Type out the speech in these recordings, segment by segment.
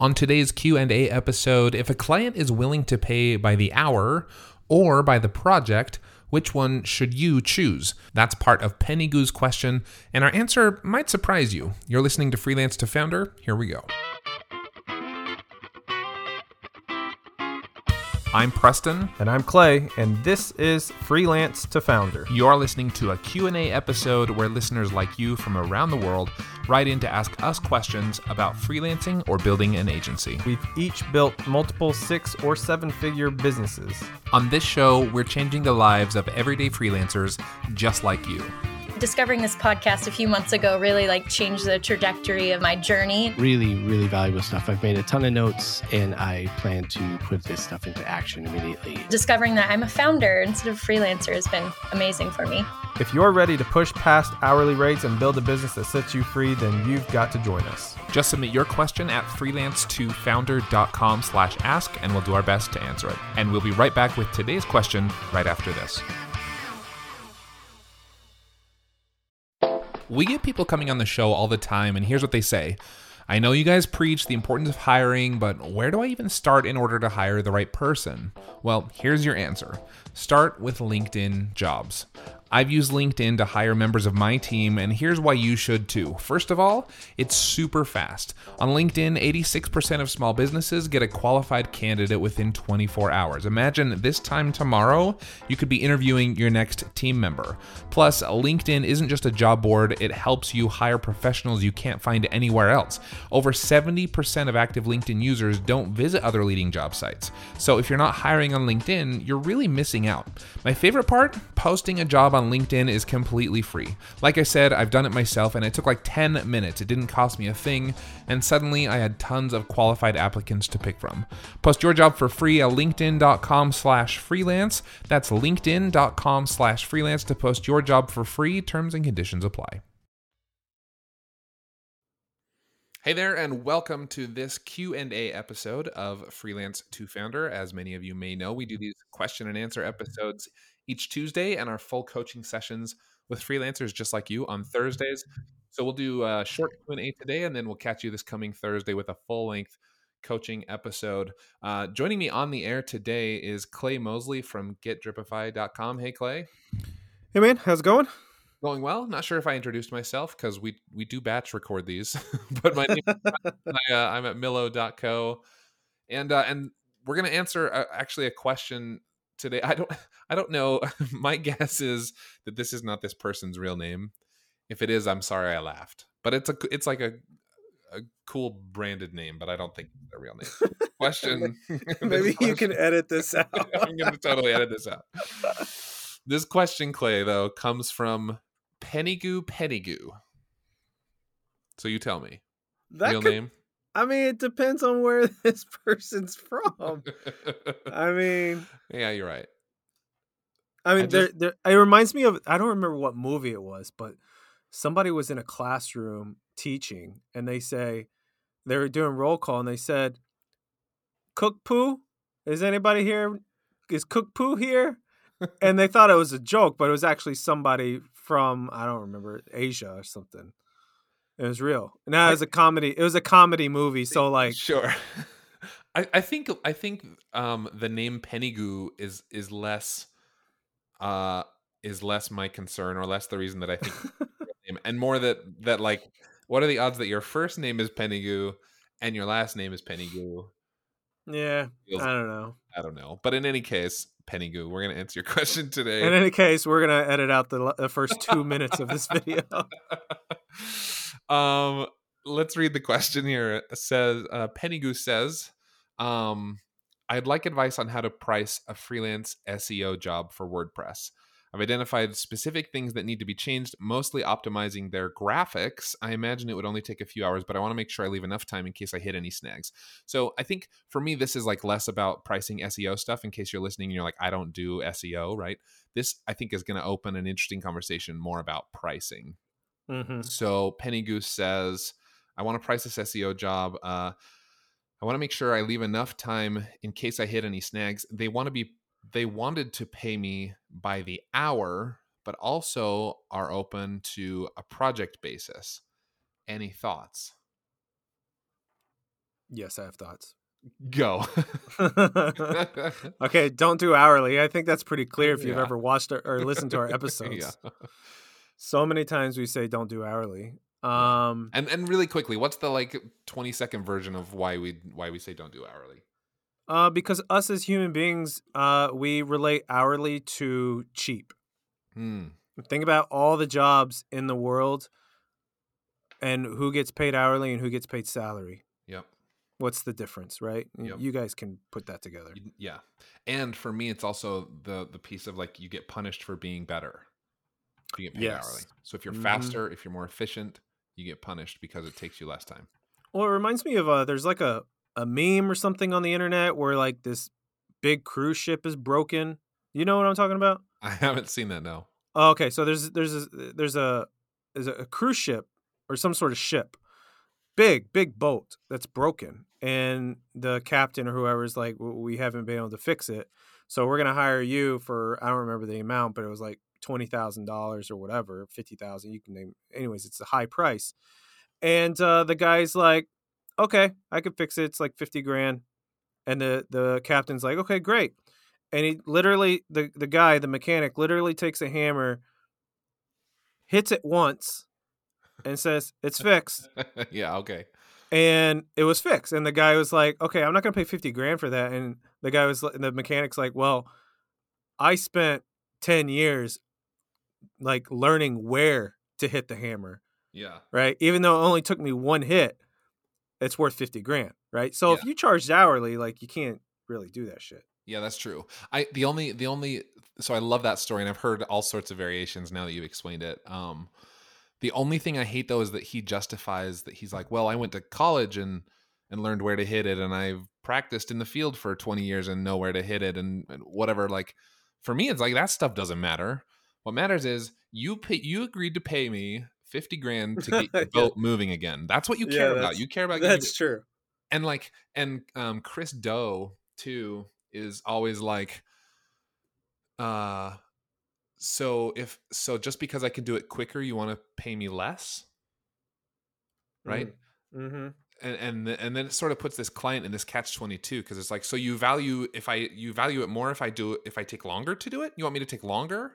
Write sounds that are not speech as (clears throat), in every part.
On today's Q&A episode, if a client is willing to pay by the hour or by the project, which one should you choose? That's part of Pennygoo's question, and our answer might surprise you. You're listening to Freelance to Founder. Here we go. I'm Preston. And I'm Clay, and this is Freelance to Founder. You're listening to a Q&A episode where listeners like you from around the world write in to ask us questions about freelancing or building an agency. We've each built multiple six or seven figure businesses. On this show, we're changing the lives of everyday freelancers just like you discovering this podcast a few months ago really like changed the trajectory of my journey. Really, really valuable stuff. I've made a ton of notes and I plan to put this stuff into action immediately. Discovering that I'm a founder instead of freelancer has been amazing for me. If you're ready to push past hourly rates and build a business that sets you free, then you've got to join us. Just submit your question at freelancetofounder.com slash ask and we'll do our best to answer it. And we'll be right back with today's question right after this. We get people coming on the show all the time, and here's what they say. I know you guys preach the importance of hiring, but where do I even start in order to hire the right person? Well, here's your answer start with LinkedIn jobs. I've used LinkedIn to hire members of my team, and here's why you should too. First of all, it's super fast. On LinkedIn, 86% of small businesses get a qualified candidate within 24 hours. Imagine this time tomorrow, you could be interviewing your next team member. Plus, LinkedIn isn't just a job board, it helps you hire professionals you can't find anywhere else. Over 70% of active LinkedIn users don't visit other leading job sites. So if you're not hiring on LinkedIn, you're really missing out. My favorite part posting a job on on LinkedIn is completely free. Like I said, I've done it myself and it took like 10 minutes. It didn't cost me a thing, and suddenly I had tons of qualified applicants to pick from. Post your job for free at linkedin.com slash freelance. That's linkedin.com slash freelance to post your job for free. Terms and conditions apply. Hey there and welcome to this Q&A episode of Freelance to Founder. As many of you may know, we do these question and answer episodes each Tuesday and our full coaching sessions with freelancers just like you on Thursdays. So we'll do a short Q&A today and then we'll catch you this coming Thursday with a full-length coaching episode. Uh, joining me on the air today is Clay Mosley from getdripify.com. Hey Clay. Hey man, how's it going? Going well. Not sure if I introduced myself because we we do batch record these, (laughs) but my name I, uh, I'm at millo.co, and uh, and we're gonna answer uh, actually a question today. I don't (laughs) I don't know. (laughs) My guess is that this is not this person's real name. If it is, I'm sorry I laughed. But it's a it's like a a cool branded name, but I don't think it's a real name. Question. Maybe question, you can edit this out. I'm gonna totally edit this out. This question, Clay, though, comes from Pennygoo Pennygoo. So you tell me. That real could, name? I mean, it depends on where (laughs) this person's from. (laughs) I mean, yeah, you're right. I mean, I just... there, there, it reminds me of I don't remember what movie it was, but somebody was in a classroom teaching, and they say they were doing roll call, and they said, "Cook poo, is anybody here? Is Cook poo here?" (laughs) and they thought it was a joke, but it was actually somebody from I don't remember Asia or something. It was real. Now it was a comedy. It was a comedy movie. So like, sure. (laughs) I, I think I think um, the name Pennygoo is is less uh is less my concern or less the reason that I think and more that that like what are the odds that your first name is Pennygoo and your last name is Pennygoo? Yeah, Feels, I don't know. I don't know. But in any case, Pennygoo, we're gonna answer your question today. In any case, we're gonna edit out the, the first two minutes of this video. (laughs) um, let's read the question here. It says uh, Pennygoo says, um, I'd like advice on how to price a freelance SEO job for WordPress. I've identified specific things that need to be changed, mostly optimizing their graphics. I imagine it would only take a few hours, but I want to make sure I leave enough time in case I hit any snags. So I think for me, this is like less about pricing SEO stuff in case you're listening and you're like, I don't do SEO, right? This I think is going to open an interesting conversation more about pricing. Mm-hmm. So Penny Goose says, I want to price this SEO job. Uh, I want to make sure I leave enough time in case I hit any snags. They want to be they wanted to pay me by the hour, but also are open to a project basis. Any thoughts? Yes, I have thoughts. Go. (laughs) (laughs) okay, don't do hourly. I think that's pretty clear if you've Yeah. ever watched or, or listened to our (laughs) episodes. yeah. So many times we say don't do hourly. Um, And and really quickly, what's the like 20 second version of why we why we say don't do hourly? Uh, because us as human beings, uh, we relate hourly to cheap. Hmm. Think about all the jobs in the world and who gets paid hourly and who gets paid salary. Yep. What's the difference, right? Yep. You guys can put that together. Yeah. And for me, it's also the the piece of like you get punished for being better. You get paid Yes. hourly. So if you're Mhm. faster, if you're more efficient, you get punished because it takes you less time. Well, it reminds me of uh, there's like a a meme or something on the internet where like this big cruise ship is broken. You know what I'm talking about? I haven't seen that. No. Oh, okay, so there's there's a, there's a there's a cruise ship or some sort of ship, big big boat that's broken, and the captain or whoever is like, "W- we haven't been able to fix it, so we're gonna hire you for I don't remember the amount, but it was like twenty thousand dollars or whatever, fifty thousand. You can name. Anyways, it's a high price, and uh, the guy's like, okay, I can fix it. It's like fifty grand, and the the captain's like, okay, great and he literally the the guy the mechanic literally takes a hammer hits it once and says it's fixed (laughs) yeah. Okay. and it was fixed and the guy was like okay i'm not going to pay 50 grand for that and the guy was li- the mechanic's like well i spent 10 years like learning where to hit the hammer Yeah. right even though it only took me one hit it's worth 50 grand right so if you charged hourly like you can't really do that shit Yeah, that's true. I the only the only so I love that story and I've heard all sorts of variations now that you've explained it. Um the only thing I hate though is that he justifies that he's like, "Well, I went to college and and learned where to hit it and I've practiced in the field for 20 years and know where to hit it and, and whatever like for me it's like that stuff doesn't matter. What matters is you pay you agreed to pay me 50 grand to get (laughs) your Yeah. boat moving again. That's what you Yeah, care about. You care about getting your- true. and like and um Chris Do too is always like uh so if so just because i can do it quicker you want to pay me less? Right? Mm-hmm. And and and then it sort of puts this client in this catch 22 because it's like so you value if i you value it more if i do if i take longer to do it? You want me to take longer?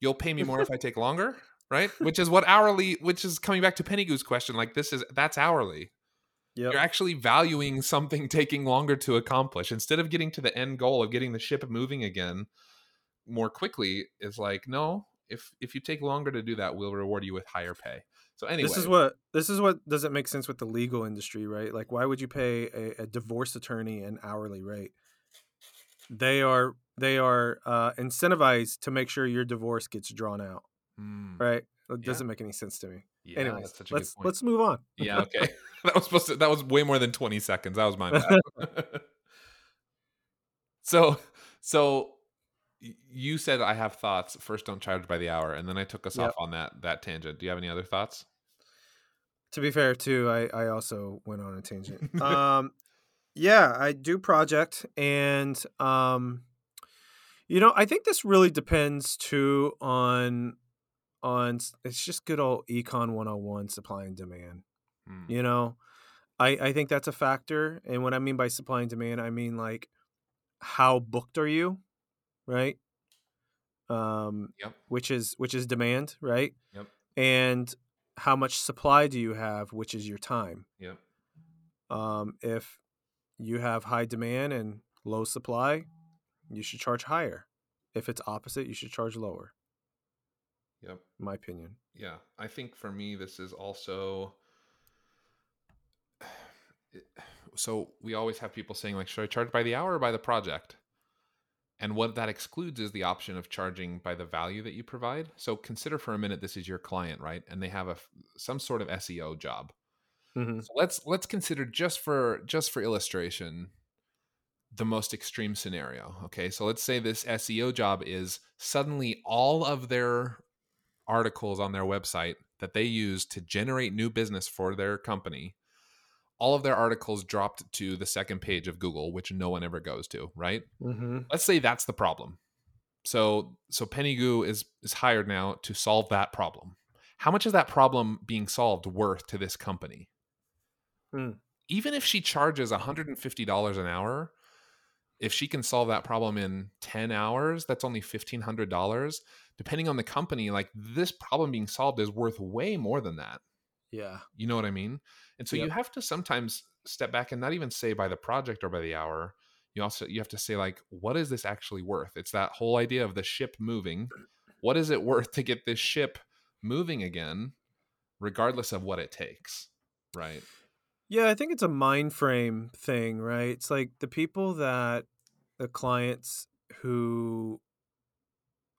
You'll pay me more if i take longer right which is what hourly which is coming back to Pennygoo's question like this is that's hourly Yep. you're actually valuing something (laughs) taking longer to accomplish instead of getting to the end goal of getting the ship moving again more quickly is like no if if you take longer to do that we'll reward you with higher pay so anyway This is what this is what doesn't make sense with the legal industry, right? Like, why would you pay a, a divorce attorney an hourly rate? They are they are uh, incentivized to make sure your divorce gets drawn out, Hmm, right? It Yeah. doesn't make any sense to me. yeah, Anyways, that's such a let's let's move on. yeah (laughs) okay (laughs) that was supposed to that was way more than 20 seconds that was my bad (laughs) so so you said i have thoughts first don't charge by the hour and then i took us Yep. off on that that tangent do you have any other thoughts To be fair, too, I I also went on a tangent. um, yeah, I do project, and um, you know, I think this really depends too on on it's just good old econ 101 supply and demand. Hmm. You know, I I think that's a factor, and what I mean by supply and demand, I mean like how booked are you, right? Um, Yep. which is which is demand, right? Yep. And how much supply do you have, which is your time. Yep. Um, if you have high demand and low supply, you should charge higher. If it's opposite, you should charge lower. Yep. My opinion. Yeah. I think for me, this is also. (sighs) So we always have people saying, like, should I charge by the hour or by the project? And what that excludes is the option of charging by the value that you provide. So consider for a minute this is your client, right? And they have a some sort of SEO job. Mm-hmm. So let's let's consider just for just for illustration the most extreme scenario. Okay, so let's say this SEO job is suddenly all of their articles on their website that they use to generate new business for their company, all of their articles dropped to the second page of Google, which no one ever goes to, right? Mm-hmm. Let's say that's the problem. So so Pennygoo is is hired now to solve that problem. How much is that problem being solved worth to this company? Hmm. even if she charges $150 an hour, if she can solve that problem in 10 hours, that's only $1,500. Depending on the company, like this problem being solved is worth way more than that. Yeah. You know what I mean? And so Yep. you have to sometimes step back and not even say by the project or by the hour. You also you have to say like what is this actually worth? It's that whole idea of the ship moving. What is it worth to get this ship moving again regardless of what it takes? Right? Yeah, I think it's a mind frame thing, right? It's like the people that the clients who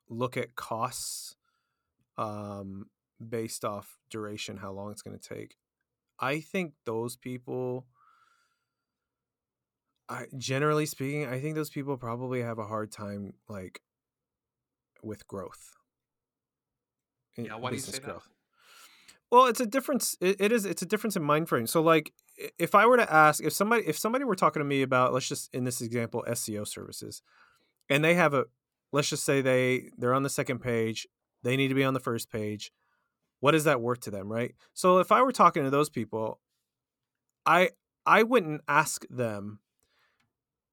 look at costs um, based off duration, how long it's going to take. I think those people, I generally speaking, I think those people probably have a hard time like with growth. Yeah, why do you say that? Well, it's a difference. It, it is. It's a difference in mind frame. So, like, if I were to ask, if somebody, if somebody were talking to me about, let's just in this example, SEO services, and they have a, let's just say they they're on the second page, they need to be on the first page. What is that worth to them, right? So, if I were talking to those people, I I wouldn't ask them,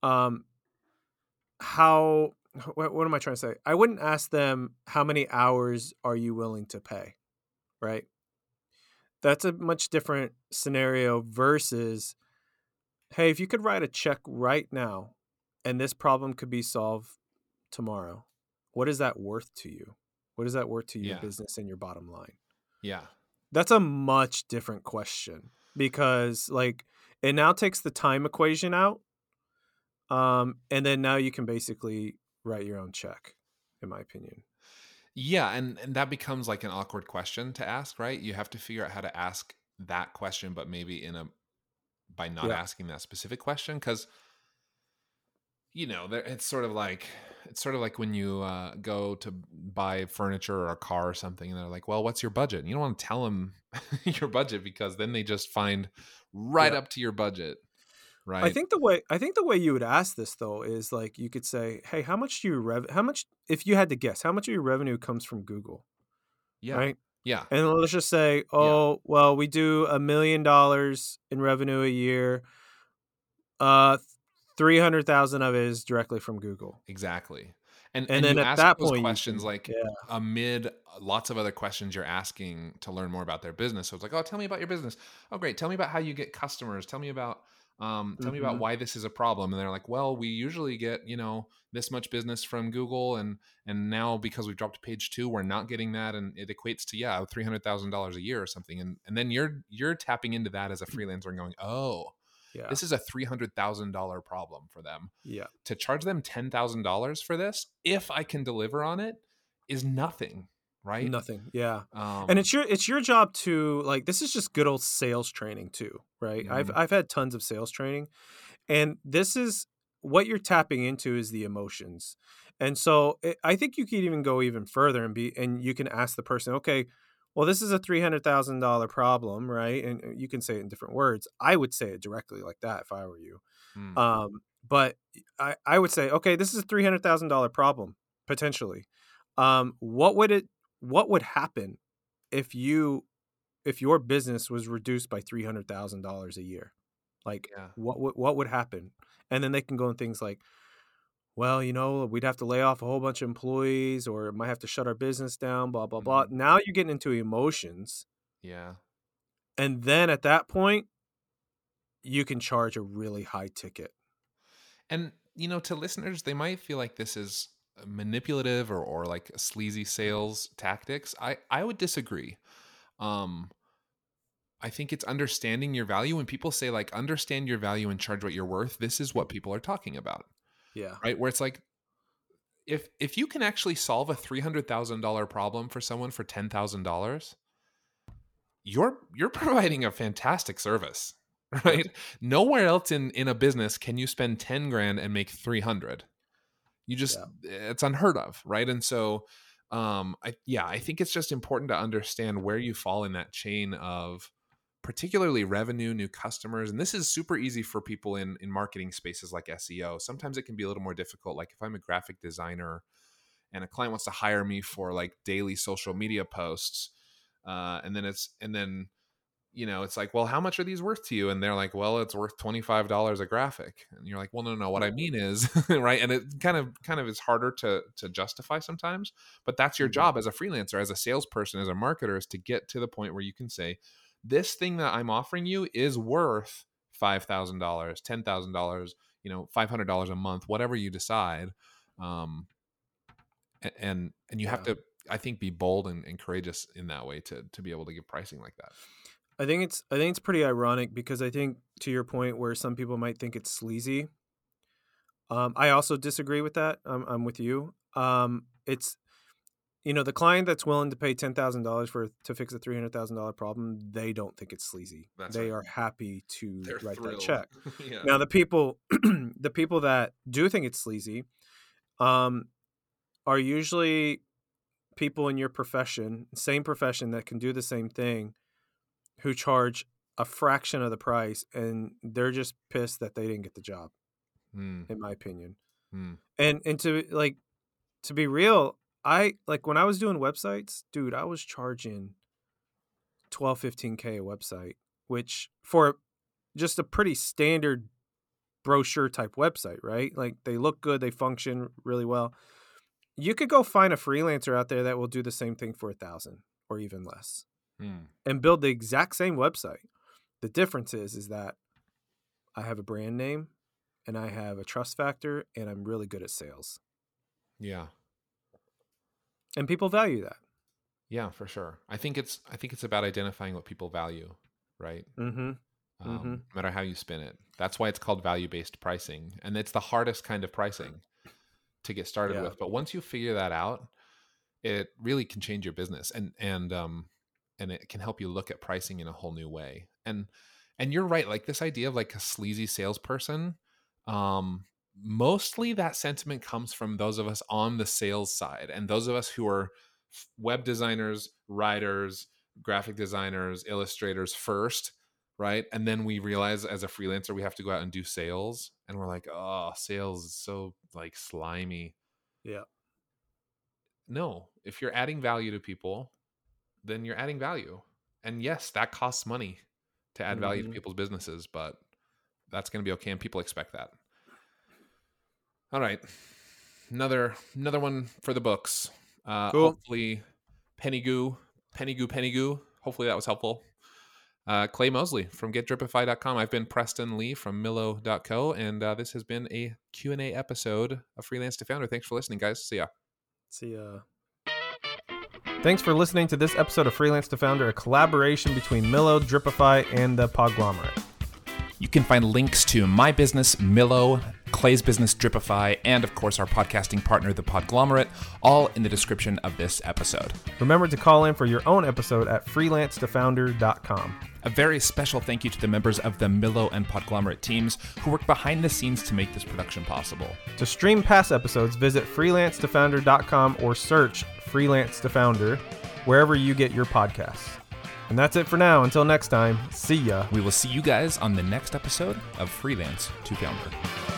um, how what, what am I trying to say? I wouldn't ask them how many hours are you willing to pay, right? That's a much different scenario versus hey, if you could write a check right now and this problem could be solved tomorrow, what is that worth to you? What is that worth to your Yeah. business and your bottom line? Yeah. That's a much different question because like it now takes the time equation out. Um, and then now you can basically write your own check, in my opinion. Yeah, and and that becomes like an awkward question to ask, right? You have to figure out how to ask that question, but maybe in a by not Yeah. asking that specific question, because you know, there, it's sort of like it's sort of like when you uh, go to buy furniture or a car or something, and they're like, "Well, what's your budget?" And you don't want to tell them (laughs) your budget because then they just find right Yeah. up to your budget, right? I think the way I think the way you would ask this though is like you could say, "Hey, how much do you rev? How much if you had to guess, how much of your revenue comes from Google?" yeah, Right? yeah, And let's just say, "Oh, well, we do a million dollars in revenue a year. Uh, three hundred thousand of it is directly from Google." exactly. And And and, then at ask that those point, questions can- like yeah, amid lots of other questions you're asking to learn more about their business. So it's like, oh, tell me about your business. Oh, great. Tell me about how you get customers. Tell me about, um, tell me about Mhm. why this is a problem. And they're like, well, we usually get, you know, this much business from Google, and and now because we've dropped to page two, we're not getting that, and it equates to yeah, three hundred thousand dollars a year or something. And and then you're you're tapping into that as a (clears throat) freelancer and going, oh, yeah, this is a three hundred thousand dollar problem for them yeah. to charge them $10,000 for this if I can deliver on it is nothing, right? Nothing. Yeah. Um, and it's your it's your job to like this is just good old sales training too right i've Mhm. i've had tons of sales training and this is what you're tapping into is the emotions and so it, i think you could even go even further and be and you can ask the person okay well this is a $300000 problem right and uh, you can say it in different words i would say it directly like that if i were you mm, um, but I, I would say, okay, this is a three hundred thousand dollar problem potentially. Um, what would it? What would happen if you, if your business was reduced by three hundred thousand dollars a year? Like, yeah. what would what would happen? And then they can go in things like, well, you know, we'd have to lay off a whole bunch of employees, or might have to shut our business down. Blah blah blah. Mm-hmm. Now you're getting into emotions, Yeah. and then at that point, you can charge a really high ticket. And, you know, to listeners, they might feel like this is manipulative or, or like sleazy sales tactics. I, I would disagree. Um, I think it's understanding your value. When people say, like, understand your value and charge what you're worth, this is what people are talking about. Yeah. right where it's like if if you can actually solve a $300,000 problem for someone for $10,000 you're you're (laughs) providing a fantastic service (laughs) right nowhere else in in a business can you spend 10 grand and make 300 you just it's unheard of right? And so um i yeah i think it's just important to understand where you fall in that chain of particularly revenue new customers and this is super easy for people in in marketing spaces like seo sometimes it can be a little more difficult like if i'm a graphic designer and a client wants to hire me for like daily social media posts uh, and then it's and then you know, it's like, well, how much are these worth to you? And they're like, well, it's worth twenty five dollars a graphic. And you're like, well, no, no, no. What I mean is, (laughs) right? And it kind of, kind of is harder to to justify sometimes. But that's your mm-hmm. job as a freelancer, as a salesperson, as a marketer, is to get to the point where you can say, this thing that I'm offering you is worth five thousand dollars, ten thousand dollars, you know, five hundred dollars a month, whatever you decide. Um, and and you yeah. have to, I think, be bold and, and courageous in that way to to be able to give pricing like that. I think it's I think it's pretty ironic because I think to your point where some people might think it's sleazy. Um, I also disagree with that. I'm, I'm with you. Um, it's you know the client that's willing to pay ten thousand dollars for to fix a three hundred thousand dollar problem. They don't think it's sleazy. That's they right. are happy to They're write thrilled. that check. (laughs) yeah. Now the people (clears throat) the people that do think it's sleazy, um, are usually people in your profession, same profession that can do the same thing who charge a fraction of the price and they're just pissed that they didn't get the job mm. in my opinion mm. and and to like to be real i like when i was doing websites dude i was charging 12 15k a website which for just a pretty standard brochure type website right like they look good they function really well you could go find a freelancer out there that will do the same thing for a thousand or even less mm. and build the exact same website. The difference is is that I have a brand name and I have a trust factor and I'm really good at sales. Yeah. And people value that. Yeah, for sure. I think it's I think it's about identifying what people value, right? Mm-hmm. Um, mm-hmm. No matter how you spin it. That's why it's called value based pricing, and it's the hardest kind of pricing to get started yeah. with. But once you figure that out, it really can change your business. And and um, and it can help you look at pricing in a whole new way. And and you're right, like this idea of like a sleazy salesperson, um, mostly that sentiment comes from those of us on the sales side and those of us who are web designers, writers, graphic designers, illustrators first, right? And then we realize as a freelancer we have to go out and do sales and we're like, "Oh, sales is so like slimy." Yeah. No, if you're adding value to people, then you're adding value. And yes, that costs money to add mm-hmm. value to mm-hmm. people's businesses, but that's going to be okay and people expect that. All right. Another another one for the books. Uh cool. hopefully Pennygoo, Penny Goo, Pennygoo. Hopefully that was helpful. Uh, Clay Mosley from GetDripify.com. I've been Preston Lee from Millo.co, and uh, this has been a Q&A episode of Freelance to Founder. Thanks for listening, guys. See ya. See ya. Thanks for listening to this episode of Freelance to Founder, a collaboration between Millo, Dripify, and the Podglomerate. You can find links to my business, Millo, Clay's business, Dripify, and of course our podcasting partner, The Podglomerate, all in the description of this episode. Remember to call in for your own episode at freelancetofounder.com. A very special thank you to the members of the Millo and Podglomerate teams who work behind the scenes to make this production possible. To stream past episodes, visit freelancetofounder.com or search Freelance to Founder wherever you get your podcasts. And that's it for now. Until next time, see ya. We will see you guys on the next episode of Freelance to Founder.